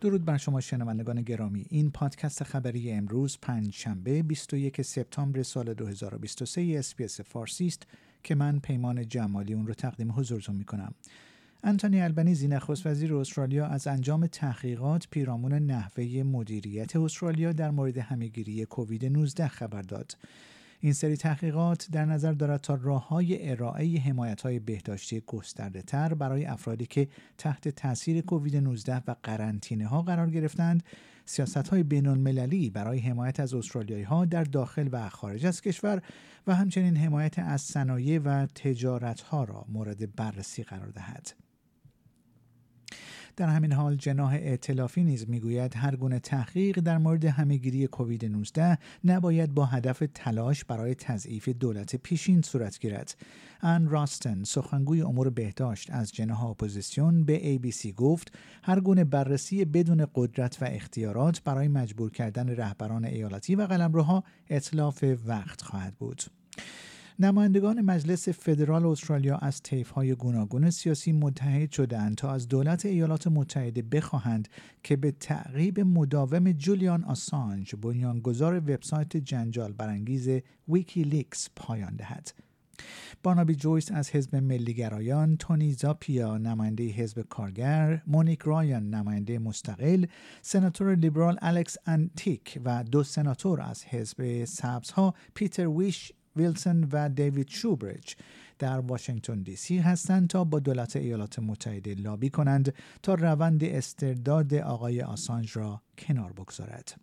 درود بر شما شنوندگان گرامی. این پادکست خبری امروز پنج شنبه 21 سپتامبر سال 2023 SBS فارسی است که من پیمان جمالی اون رو تقدیم حضورتون می کنم انتونی البنیزی نخست وزیر استرالیا از انجام تحقیقات پیرامون نحوه مدیریت استرالیا در مورد همهگیری کووید 19 خبر داد. این سری تحقیقات در نظر دارد تا راه های ارائه حمایت های بهداشتی گسترده تر برای افرادی که تحت تاثیر کووید 19 و قرنطینه ها قرار گرفتند سیاست های بین المللی برای حمایت از استرالیایی ها در داخل و خارج از کشور و همچنین حمایت از صنایع و تجارت ها را مورد بررسی قرار دهد. در همین حال جناح ائتلافی نیز می‌گوید هر گونه تحقیق در مورد همهگیری کووید 19 نباید با هدف تلاش برای تضعیف دولت پیشین صورت گیرد. ان راستن سخنگوی امور بهداشت از جناح اپوزیسیون به ABC گفت هر گونه بررسی بدون قدرت و اختیارات برای مجبور کردن رهبران ایالتی و قلمروها اتلاف وقت خواهد بود. نمایندگان مجلس فدرال استرالیا از های گوناگون سیاسی متحد شدند تا از دولت ایالات متحده بخواهند که به تعقیب مداوم جولیان آسانج بنیانگذار وبسایت جنجال برانگیز ویکیلیکس پایان دهد. بارنابی جویس از حزب ملیگرایان، تونی زاپیا نماینده حزب کارگر، مونیک رایان نماینده مستقل، سناتور لیبرال الکس انتیک و دو سناتور از حزب سبزها پیتر ویش ویلسون و دیوید شوبرج در واشنگتن دی سی هستند تا با دولت ایالات متحده لابی کنند تا روند استرداد آقای آسانج را کنار بگذارد.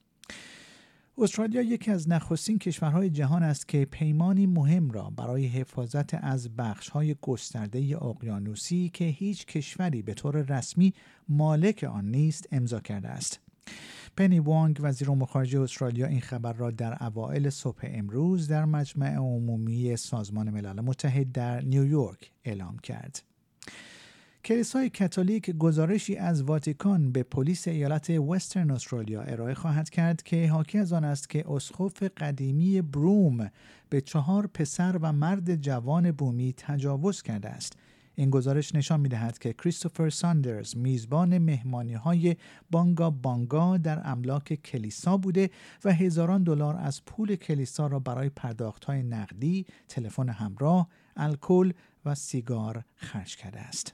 استرالیا یکی از نخستین کشورهای جهان است که پیمانی مهم را برای حفاظت از بخشهای گسترده اقیانوسی که هیچ کشوری به طور رسمی مالک آن نیست امضا کرده است. پنی وانگ وزیر امور خارجه استرالیا این خبر را در اوایل صبح امروز در مجمع عمومی سازمان ملل متحد در نیویورک اعلام کرد. کلیسای کاتولیک گزارشی از واتیکان به پلیس ایالت وسترن استرالیا ارائه خواهد کرد که حاکی از آن است که اسقف قدیمی بروم به چهار پسر و مرد جوان بومی تجاوز کرده است این گزارش نشان می دهد که کریستوفر ساندرز میزبان مهمانی های بانگا بانگا در املاک کلیسا بوده و هزاران دلار از پول کلیسا را برای پرداخت های نقدی، تلفن همراه، الکل و سیگار خرج کرده است.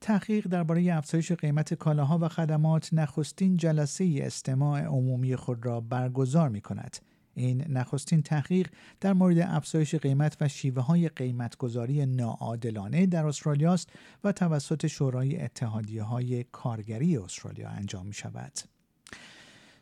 تحقیق درباره افزایش قیمت کالاها و خدمات نخستین جلسه استماع عمومی خود را برگزار می کند. این نخستین تحقیق در مورد افزایش قیمت و شیوه های قیمتگذاری ناعادلانه در استرالیا است و توسط شورای اتحادیه های کارگری استرالیا انجام می شود.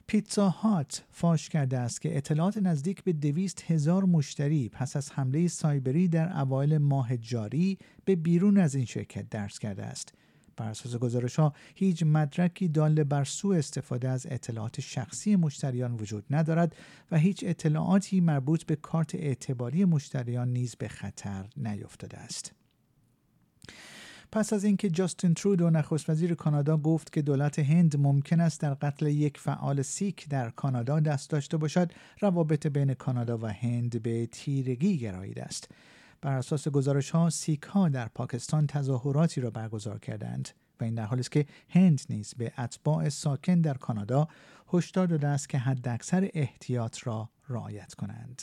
پیتزا هات فاش کرده است که اطلاعات نزدیک به دویست هزار مشتری پس از حمله سایبری در اوایل ماه جاری به بیرون از این شرکت درس کرده است بر اساس گزارش ها هیچ مدرکی دال بر سوء استفاده از اطلاعات شخصی مشتریان وجود ندارد و هیچ اطلاعاتی مربوط به کارت اعتباری مشتریان نیز به خطر نیفتاده است. پس از اینکه جاستین ترودو نخست وزیر کانادا گفت که دولت هند ممکن است در قتل یک فعال سیک در کانادا دست داشته باشد روابط بین کانادا و هند به تیرگی گرایید است بر اساس گزارش ها سیک در پاکستان تظاهراتی را برگزار کردند و این در حالی است که هند نیز به اتباع ساکن در کانادا هشدار داده است که حداکثر احتیاط را رعایت کنند.